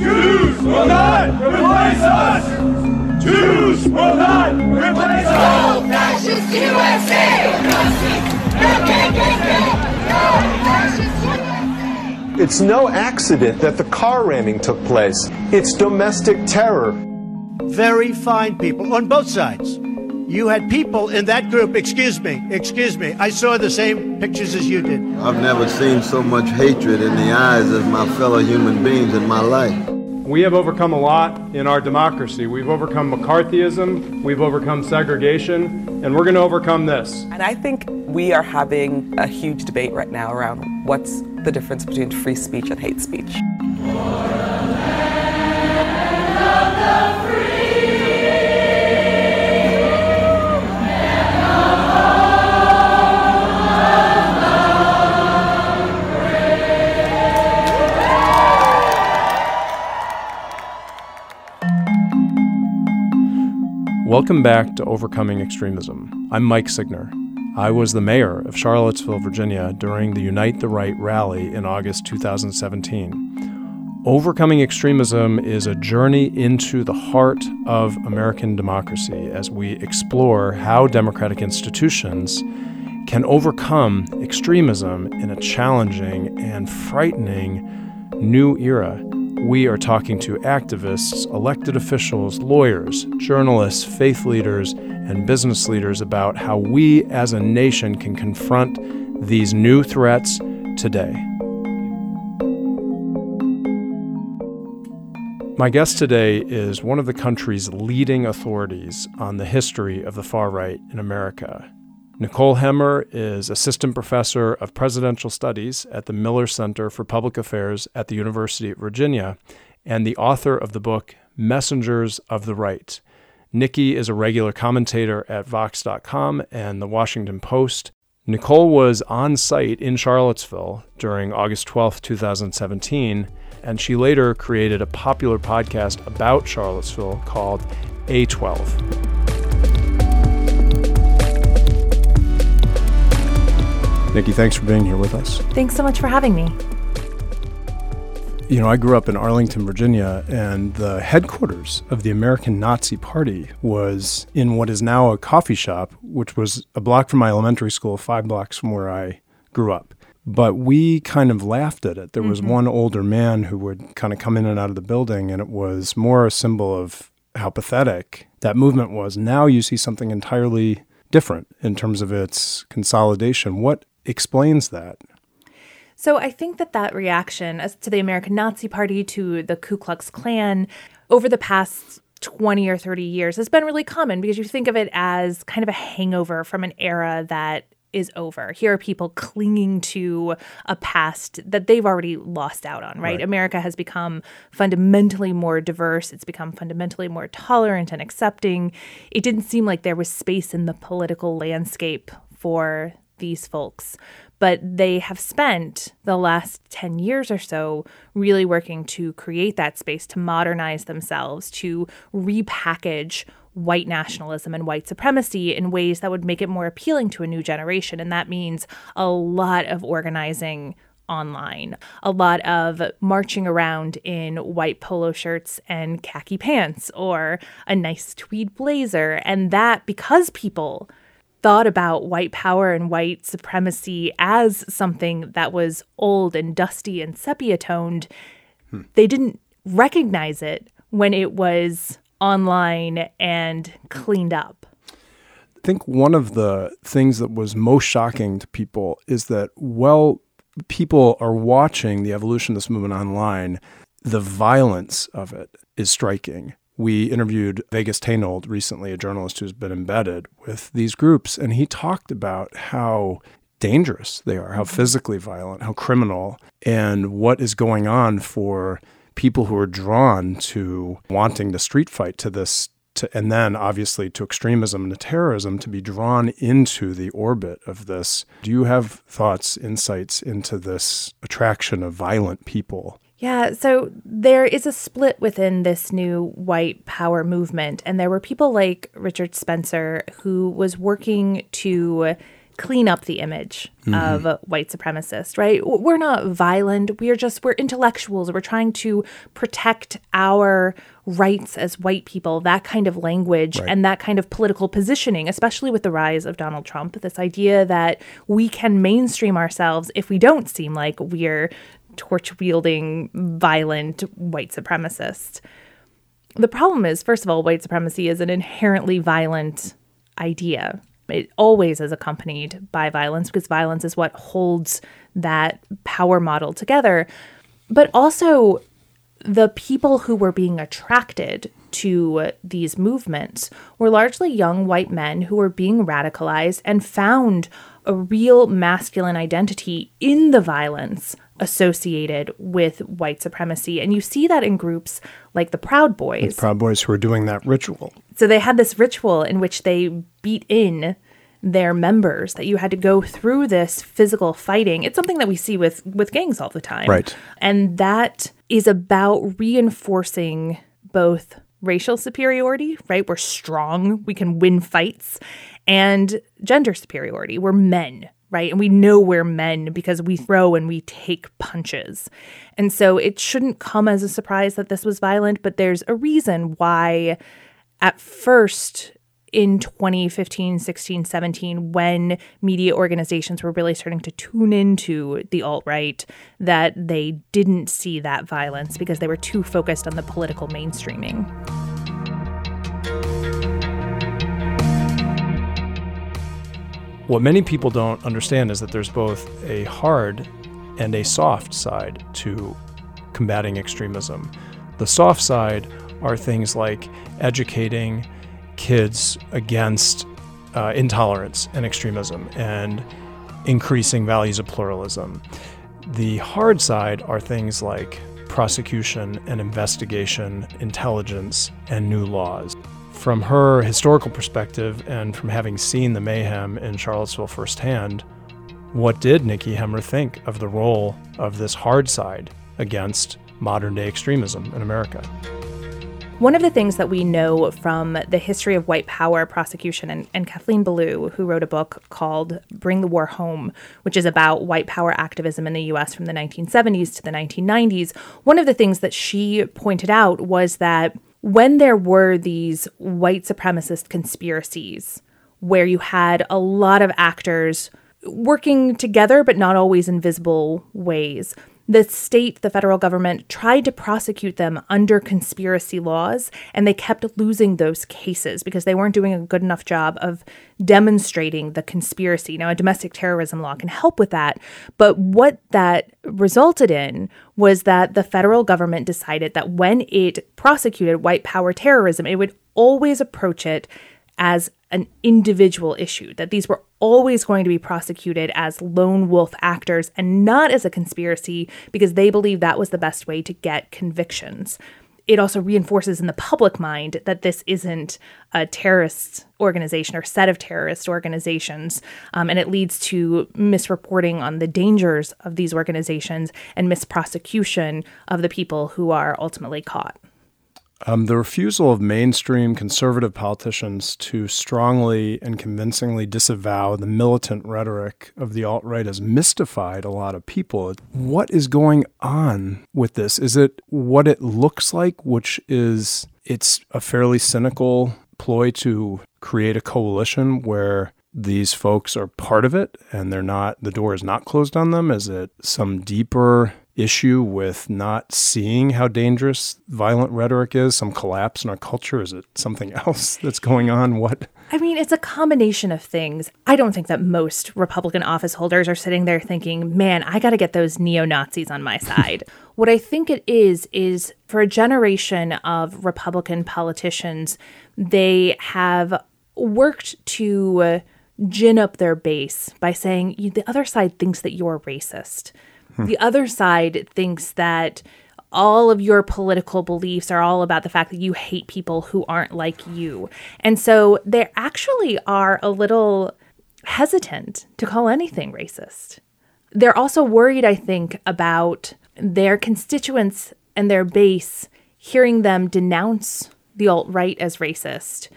Jews will not replace us! Jews will not replace us! No fascist USA! No fascist USA! It's no accident that the car ramming took place. It's domestic terror. Very fine people on both sides. You had people in that group, excuse me, excuse me, I saw the same pictures as you did. I've never seen so much hatred in the eyes of my fellow human beings in my life. We have overcome a lot in our democracy. We've overcome McCarthyism, we've overcome segregation, and we're going to overcome this. And I think we are having a huge debate right now around what's the difference between free speech and hate speech. Welcome back to Overcoming Extremism. I'm Mike Signer. I was the mayor of Charlottesville, Virginia during the Unite the Right rally in August 2017. Overcoming extremism is a journey into the heart of American democracy as we explore how democratic institutions can overcome extremism in a challenging and frightening new era we are talking to activists, elected officials, lawyers, journalists, faith leaders, and business leaders about how we as a nation can confront these new threats today. My guest today is one of the country's leading authorities on the history of the far right in America. Nicole Hemmer is Assistant Professor of Presidential Studies at the Miller Center for Public Affairs at the University of Virginia and the author of the book Messengers of the Right. Nikki is a regular commentator at Vox.com and the Washington Post. Nicole was on site in Charlottesville during August 12, 2017, and she later created a popular podcast about Charlottesville called A12. Nikki, thanks for being here with us. Thanks so much for having me. You know, I grew up in Arlington, Virginia, and the headquarters of the American Nazi Party was in what is now a coffee shop, which was a block from my elementary school, five blocks from where I grew up. But we kind of laughed at it. There was mm-hmm. one older man who would kind of come in and out of the building, and it was more a symbol of how pathetic that movement was. Now you see something entirely different in terms of its consolidation. What explains that? So I think that that reaction as to the American Nazi Party, to the Ku Klux Klan, over the past 20 or 30 years has been really common because you think of it as kind of a hangover from an era that is over. Here are people clinging to a past that they've already lost out on, right? right? America has become fundamentally more diverse. It's become fundamentally more tolerant and accepting. It didn't seem like there was space in the political landscape for these folks. But they have spent the last 10 years or so really working to create that space, to modernize themselves, to repackage white nationalism and white supremacy in ways that would make it more appealing to a new generation. And that means a lot of organizing online, a lot of marching around in white polo shirts and khaki pants or a nice tweed blazer. And that because people thought about white power and white supremacy as something that was old and dusty and sepia toned, hmm. they didn't recognize it when it was online and cleaned up. I think one of the things that was most shocking to people is that, while people are watching the evolution of this movement online, the violence of it is striking we interviewed Vegas Tenold recently, a journalist who's been embedded with these groups, and he talked about how dangerous they are, how mm-hmm. physically violent, how criminal, and what is going on for people who are drawn to wanting the street fight to this to, and then obviously to extremism and to terrorism to be drawn into the orbit of this. Do you have thoughts, insights into this attraction of violent people yeah, so there is a split within this new white power movement. And there were people like Richard Spencer who was working to clean up the image mm-hmm. of white supremacist, right? We're not violent. We're just, we're intellectuals. We're trying to protect our rights as white people, that kind of language and that kind of political positioning, especially with the rise of Donald Trump. This idea that we can mainstream ourselves if we don't seem like we're torch wielding, violent white supremacists. The problem is, first of all, white supremacy is an inherently violent idea. It always is accompanied by violence because violence is what holds that power model together. But also, the people who were being attracted to these movements were largely young white men who were being radicalized and found a real masculine identity in the violence associated with white supremacy. And you see that in groups like the Proud Boys. The Proud Boys who are doing that ritual. So they had this ritual in which they beat in their members that you had to go through this physical fighting. It's something that we see with with gangs all the time. Right. And that is about reinforcing both racial superiority, right? We're strong, we can win fights, and gender superiority. We're men, right? And we know we're men because we throw and we take punches. And so it shouldn't come as a surprise that this was violent, but there's a reason why at first in 2015, 16, 17, when media organizations were really starting to tune into the alt right, that they didn't see that violence because they were too focused on the political mainstreaming. What many people don't understand is that there's both a hard and a soft side to combating extremism. The soft side are things like educating kids against uh, intolerance and extremism and increasing values of pluralism. The hard side are things like prosecution and investigation, intelligence, and new laws. From her historical perspective and from having seen the mayhem in Charlottesville firsthand, what did Nikki Hemmer think of the role of this hard side against modern day extremism in America? One of the things that we know from the history of white power prosecution, and, and, Kathleen Belew, who wrote a book called Bring the War Home, which is about white power activism in the US from the 1970s to the 1990s, one of the things that she pointed out was that when there were these white supremacist conspiracies, where you had a lot of actors working together, but not always in visible ways, the state, the federal government tried to prosecute them under conspiracy laws, and they kept losing those cases because they weren't doing a good enough job of demonstrating the conspiracy. Now, a domestic terrorism law can help with that, but what that resulted in was that the federal government decided that when it prosecuted white power terrorism, it would always approach it as an individual issue, that these were always going to be prosecuted as lone wolf actors and not as a conspiracy because they believed that was the best way to get convictions. It also reinforces in the public mind that this isn't a terrorist organization or set of terrorist organizations. Um, and it leads to misreporting on the dangers of these organizations and misprosecution of the people who are ultimately caught. Um, the refusal of mainstream conservative politicians to strongly and convincingly disavow the militant rhetoric of the alt right has mystified a lot of people. What is going on with this? Is it what it looks like, which is it's a fairly cynical ploy to create a coalition where these folks are part of it and they're not the door is not closed on them? Is it some deeper issue with not seeing how dangerous violent rhetoric is, some collapse in our culture? Is it something else that's going on? What? I mean, it's a combination of things. I don't think that most Republican office holders are sitting there thinking, man, I got to get those neo Nazis on my side. what I think it is, is for a generation of Republican politicians, they have worked to uh, gin up their base by saying the other side thinks that you're racist. Hmm. The other side thinks that all of your political beliefs are all about the fact that you hate people who aren't like you. And so they actually are a little hesitant to call anything racist. They're also worried, I think, about their constituents and their base hearing them denounce the alt right as racist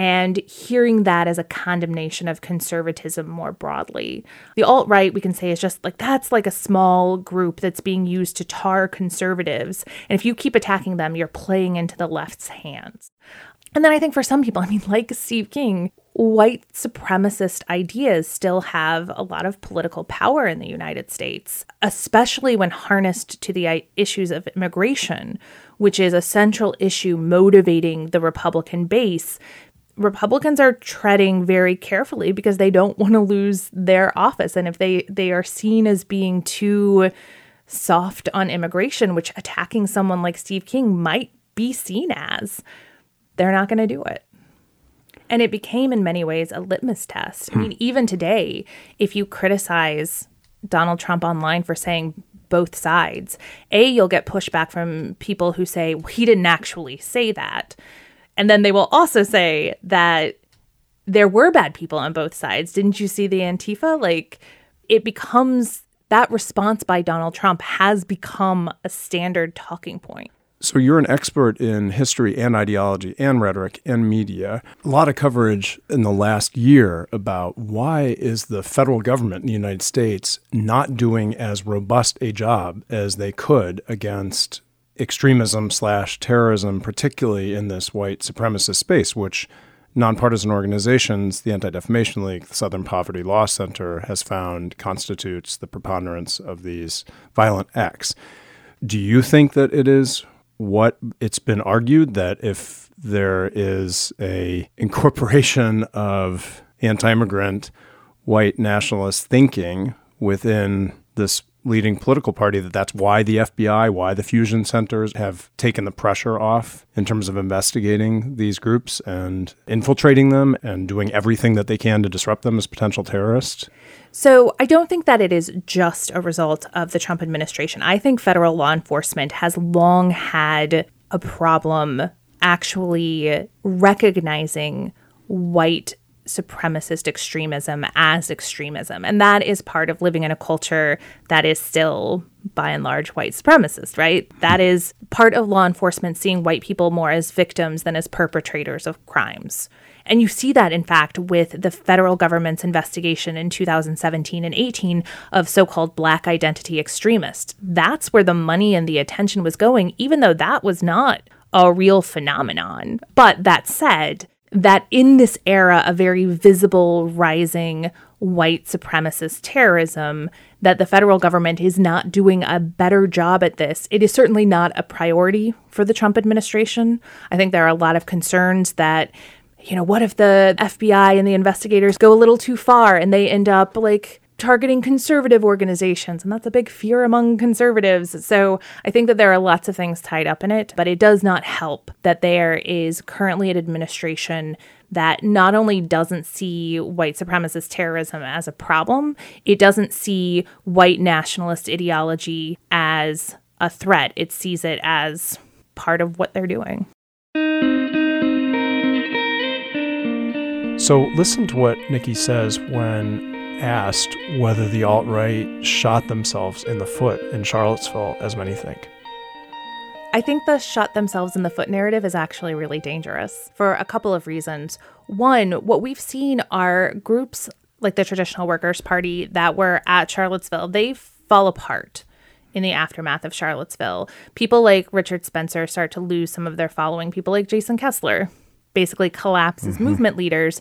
and hearing that as a condemnation of conservatism more broadly. The alt right, we can say, is just like that's like a small group that's being used to tar conservatives. And if you keep attacking them, you're playing into the left's hands. And then I think for some people, I mean, like Steve King, white supremacist ideas still have a lot of political power in the United States, especially when harnessed to the uh, issues of immigration, which is a central issue motivating the Republican base. Republicans are treading very carefully because they don't want to lose their office. And if they, they are seen as being too soft on immigration, which attacking someone like Steve King might be seen as, they're not going to do it. And it became, in many ways, a litmus test. I hmm. mean, even today, if you criticize Donald Trump online for saying both sides, A, you'll get pushback from people who say, well, he didn't actually say that. And then they will also say that there were bad people on both sides. Didn't you see the Antifa? Like, it becomes that response by Donald Trump has become a standard talking point. So you're an expert in history and ideology and rhetoric and media. A lot of coverage in the last year about why is the federal government in the United States not doing as robust a job as they could against extremism slash terrorism, particularly in this white supremacist space, which nonpartisan organizations, the Anti Defamation League, the Southern Poverty Law Center, has found constitutes the preponderance of these violent acts. Do you think that it is what it's been argued that if there is a incorporation of anti-immigrant white nationalist thinking within this leading political party that that's why the FBI, why the fusion centers have taken the pressure off in terms of investigating these groups and infiltrating them and doing everything that they can to disrupt them as potential terrorists. So, I don't think that it is just a result of the Trump administration. I think federal law enforcement has long had a problem actually recognizing white supremacist extremism as extremism. And that is part of living in a culture that is still, by and large, white supremacist, right? That is part of law enforcement seeing white people more as victims than as perpetrators of crimes. And you see that, in fact, with the federal government's investigation in 2017 and 18 of so called black identity extremists. That's where the money and the attention was going, even though that was not a real phenomenon. But that said, that in this era of very visible rising white supremacist terrorism that the federal government is not doing a better job at this. It is certainly not a priority for the Trump administration. I think there are a lot of concerns that you know, what if the FBI and the investigators go a little too far and they end up like targeting conservative organizations, and that's a big fear among conservatives. So I think that there are lots of things tied up in it, but it does not help that there is currently an administration that not only doesn't see white supremacist terrorism as a problem, it doesn't see white nationalist ideology as a threat. It sees it as part of what they're doing. So listen to what Nikki says when asked whether the alt right shot themselves in the foot in Charlottesville, as many think. I think the shot themselves in the foot narrative is actually really dangerous for a couple of reasons. One, what we've seen are groups like the Traditional Workers Party that were at Charlottesville, they fall apart in the aftermath of Charlottesville. People like Richard Spencer start to lose some of their following. People like Jason Kessler basically collapse as mm-hmm. movement leaders.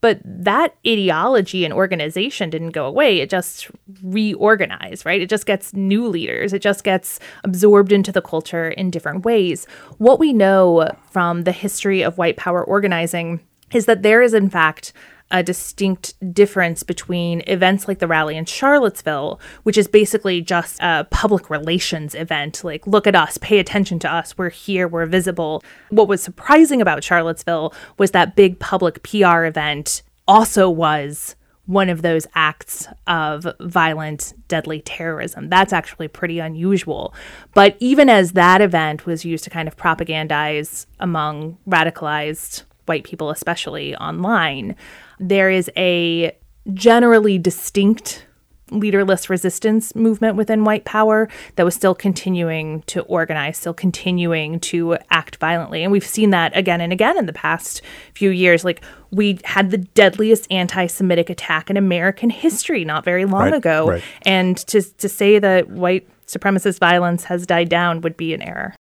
But that ideology and organization didn't go away. It just reorganized, right? It just gets new leaders. It just gets absorbed into the culture in different ways. What we know from the history of white power organizing is that there is, in fact, a distinct difference between events like the rally in Charlottesville, which is basically just a public relations event. Like, look at us, pay attention to us, we're here, we're visible. What was surprising about Charlottesville was that big public PR event also was one of those acts of violent, deadly terrorism. That's actually pretty unusual. But even as that event was used to kind of propagandize among radicalized white people, especially online, there is a generally distinct leaderless resistance movement within white power that was still continuing to organize, still continuing to act violently. And we've seen that again and again in the past few years. Like we had the deadliest anti-Semitic attack in American history not very long Right, ago. right. And to to say that white supremacist violence has died down would be an error.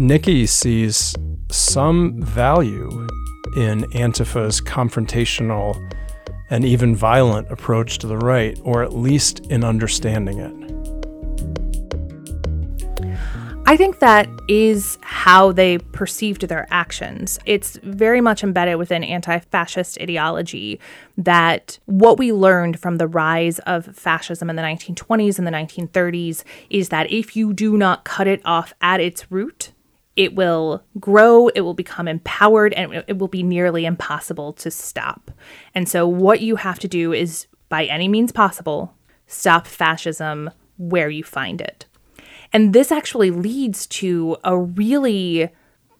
Nikki sees some value in Antifa's confrontational and even violent approach to the right, or at least in understanding it. I think that is how they perceived their actions. It's very much embedded within anti fascist ideology that what we learned from the rise of fascism in the 1920s and the 1930s is that if you do not cut it off at its root, it will grow, it will become empowered, and it will be nearly impossible to stop. And so, what you have to do is, by any means possible, stop fascism where you find it. And this actually leads to a really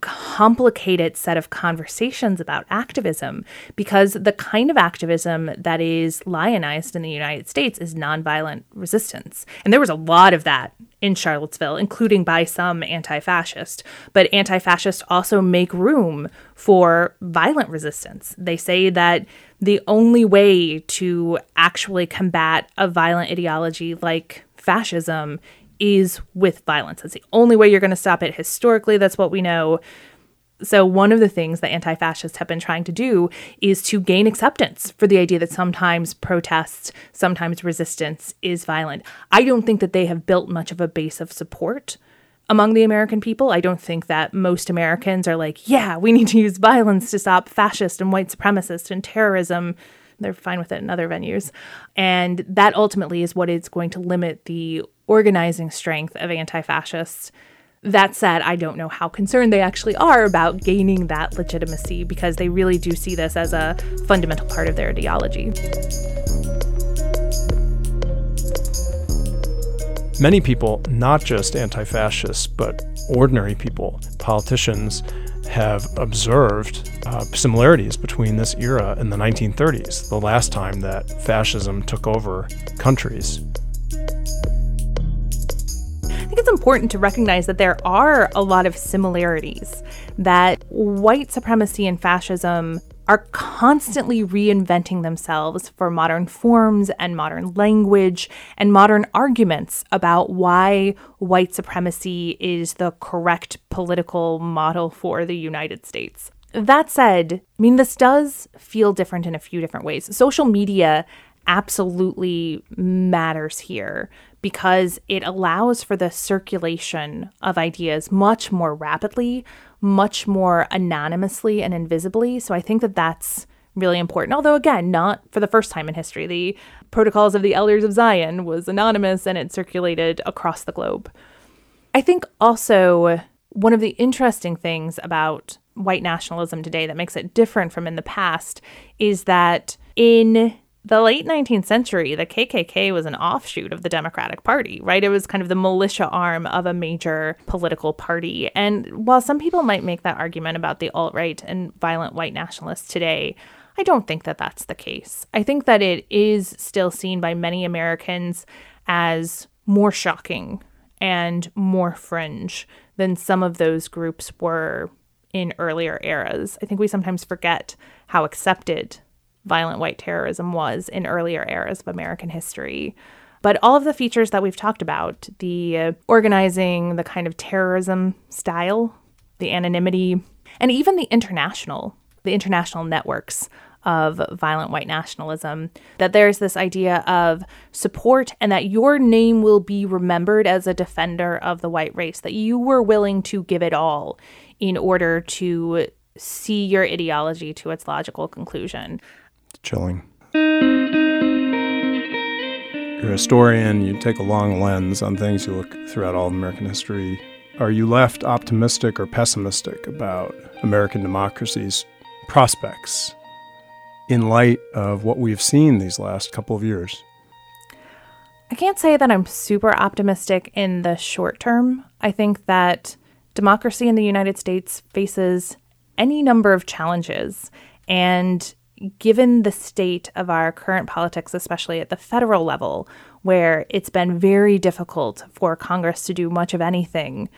complicated set of conversations about activism because the kind of activism that is lionized in the United States is nonviolent resistance. And there was a lot of that in Charlottesville, including by some anti fascist. But anti fascists also make room for violent resistance. They say that the only way to actually combat a violent ideology like fascism is with violence. That's the only way you're going to stop it. Historically, that's what we know. So, one of the things that anti fascists have been trying to do is to gain acceptance for the idea that sometimes protests, sometimes resistance is violent. I don't think that they have built much of a base of support among the American people. I don't think that most Americans are like, yeah, we need to use violence to stop fascist and white supremacist and terrorism. They're fine with it in other venues. And that ultimately is what is going to limit the organizing strength of anti fascists. That said, I don't know how concerned they actually are about gaining that legitimacy because they really do see this as a fundamental part of their ideology. Many people, not just anti fascists, but ordinary people, politicians, have observed uh, similarities between this era and the 1930s, the last time that fascism took over countries. Important to recognize that there are a lot of similarities, that white supremacy and fascism are constantly reinventing themselves for modern forms and modern language and modern arguments about why white supremacy is the correct political model for the United States. That said, I mean, this does feel different in a few different ways. Social media absolutely matters here because it allows for the circulation of ideas much more rapidly, much more anonymously and invisibly. So I think that that's really important. Although, again, not for the first time in history. The Protocols of the Elders of Zion was anonymous and it circulated across the globe. I think also one of the interesting things about white nationalism today that makes it different from in the past is that in the late 19th century, the KKK was an offshoot of the Democratic Party, right? It was kind of the militia arm of a major political party. And while some people might make that argument about the alt right and violent white nationalists today, I don't think that that's the case. I think that it is still seen by many Americans as more shocking and more fringe than some of those groups were in earlier eras. I think we sometimes forget how accepted violent white terrorism was in earlier eras of American history. But all of the features that we've talked about the organizing, the kind of terrorism style, the anonymity, and even the international, the international networks of violent white nationalism, that there's this idea of support and that your name will be remembered as a defender of the white race, that you were willing to give it all in order to see your ideology to its logical conclusion. Chilling. You're a historian, you take a long lens on things, you look throughout all of American history. Are you left optimistic or pessimistic about American democracy's prospects in light of what we've seen these last couple of years? I can't say that I'm super optimistic in the short term. I think that democracy in the United States faces any number of challenges. And given the state of our current politics, especially at the federal level, where it's been very difficult for Congress to do much of anything,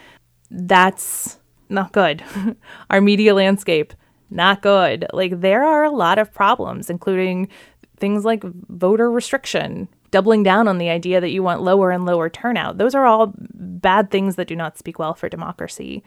that's not good. our media landscape, not good. Like, there are a lot of problems, including things like voter restriction, doubling down on the idea that you want lower and lower turnout. Those are all bad things that do not speak well for democracy.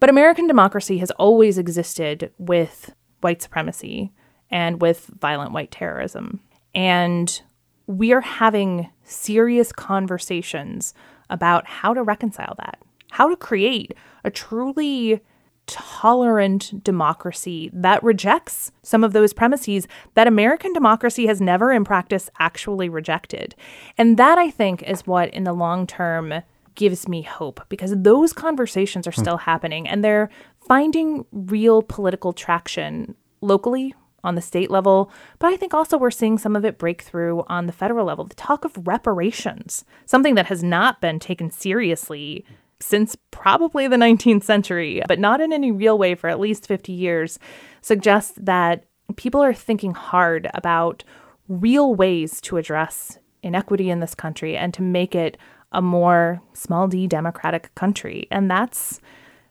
But American democracy has always existed with white supremacy and with violent white terrorism. And we are having serious conversations about how to reconcile that, how to create a truly tolerant democracy that rejects some of those premises that American democracy has never in practice actually rejected. And that, I think, is what in the long term gives me hope because those conversations are hmm. still happening and they're finding real political traction locally on the state level, but I think also we're seeing some of it break through on the federal level. The talk of reparations, something that has not been taken seriously since probably the 19th century, but not in any real way for at least 50 years, suggests that people are thinking hard about real ways to address inequity in this country and to make it a more small d democratic country. And that's,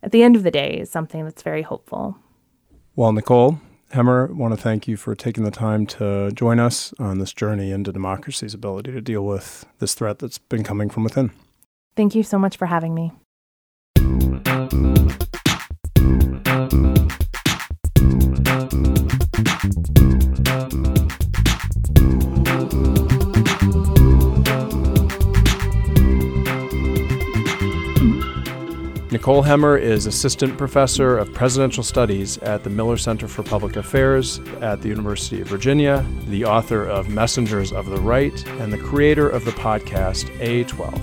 at the end of the day, something that's very hopeful. Well, Nicole, Hemmer, I want to thank you for taking the time to join us on this journey into democracy's ability to deal with this threat that's been coming from within. Thank you so much for having me. Nicole Hemmer is Assistant Professor of Presidential Studies at the Miller Center for Public Affairs at the University of Virginia, the author of Messengers of the Right, and the creator of the podcast A12.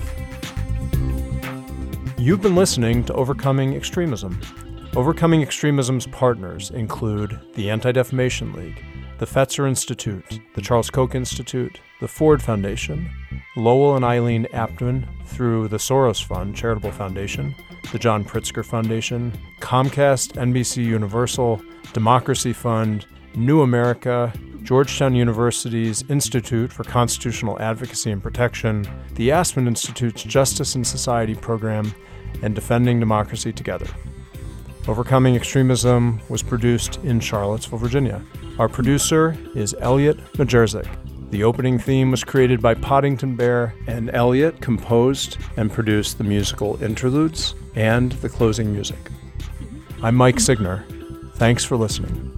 You've been listening to Overcoming Extremism. Overcoming Extremism's partners include the Anti Defamation League, the Fetzer Institute, the Charles Koch Institute, the Ford Foundation, Lowell and Eileen Aptman through the Soros Fund Charitable Foundation, the John Pritzker Foundation, Comcast, NBC Universal, Democracy Fund, New America, Georgetown University's Institute for Constitutional Advocacy and Protection, the Aspen Institute's Justice and Society program, and Defending Democracy Together. Overcoming Extremism was produced in Charlottesville, Virginia. Our producer is Elliot Majerzik. The opening theme was created by Poddington Bear, and Elliot composed and produced the musical interludes and the closing music. I'm Mike Signer. Thanks for listening.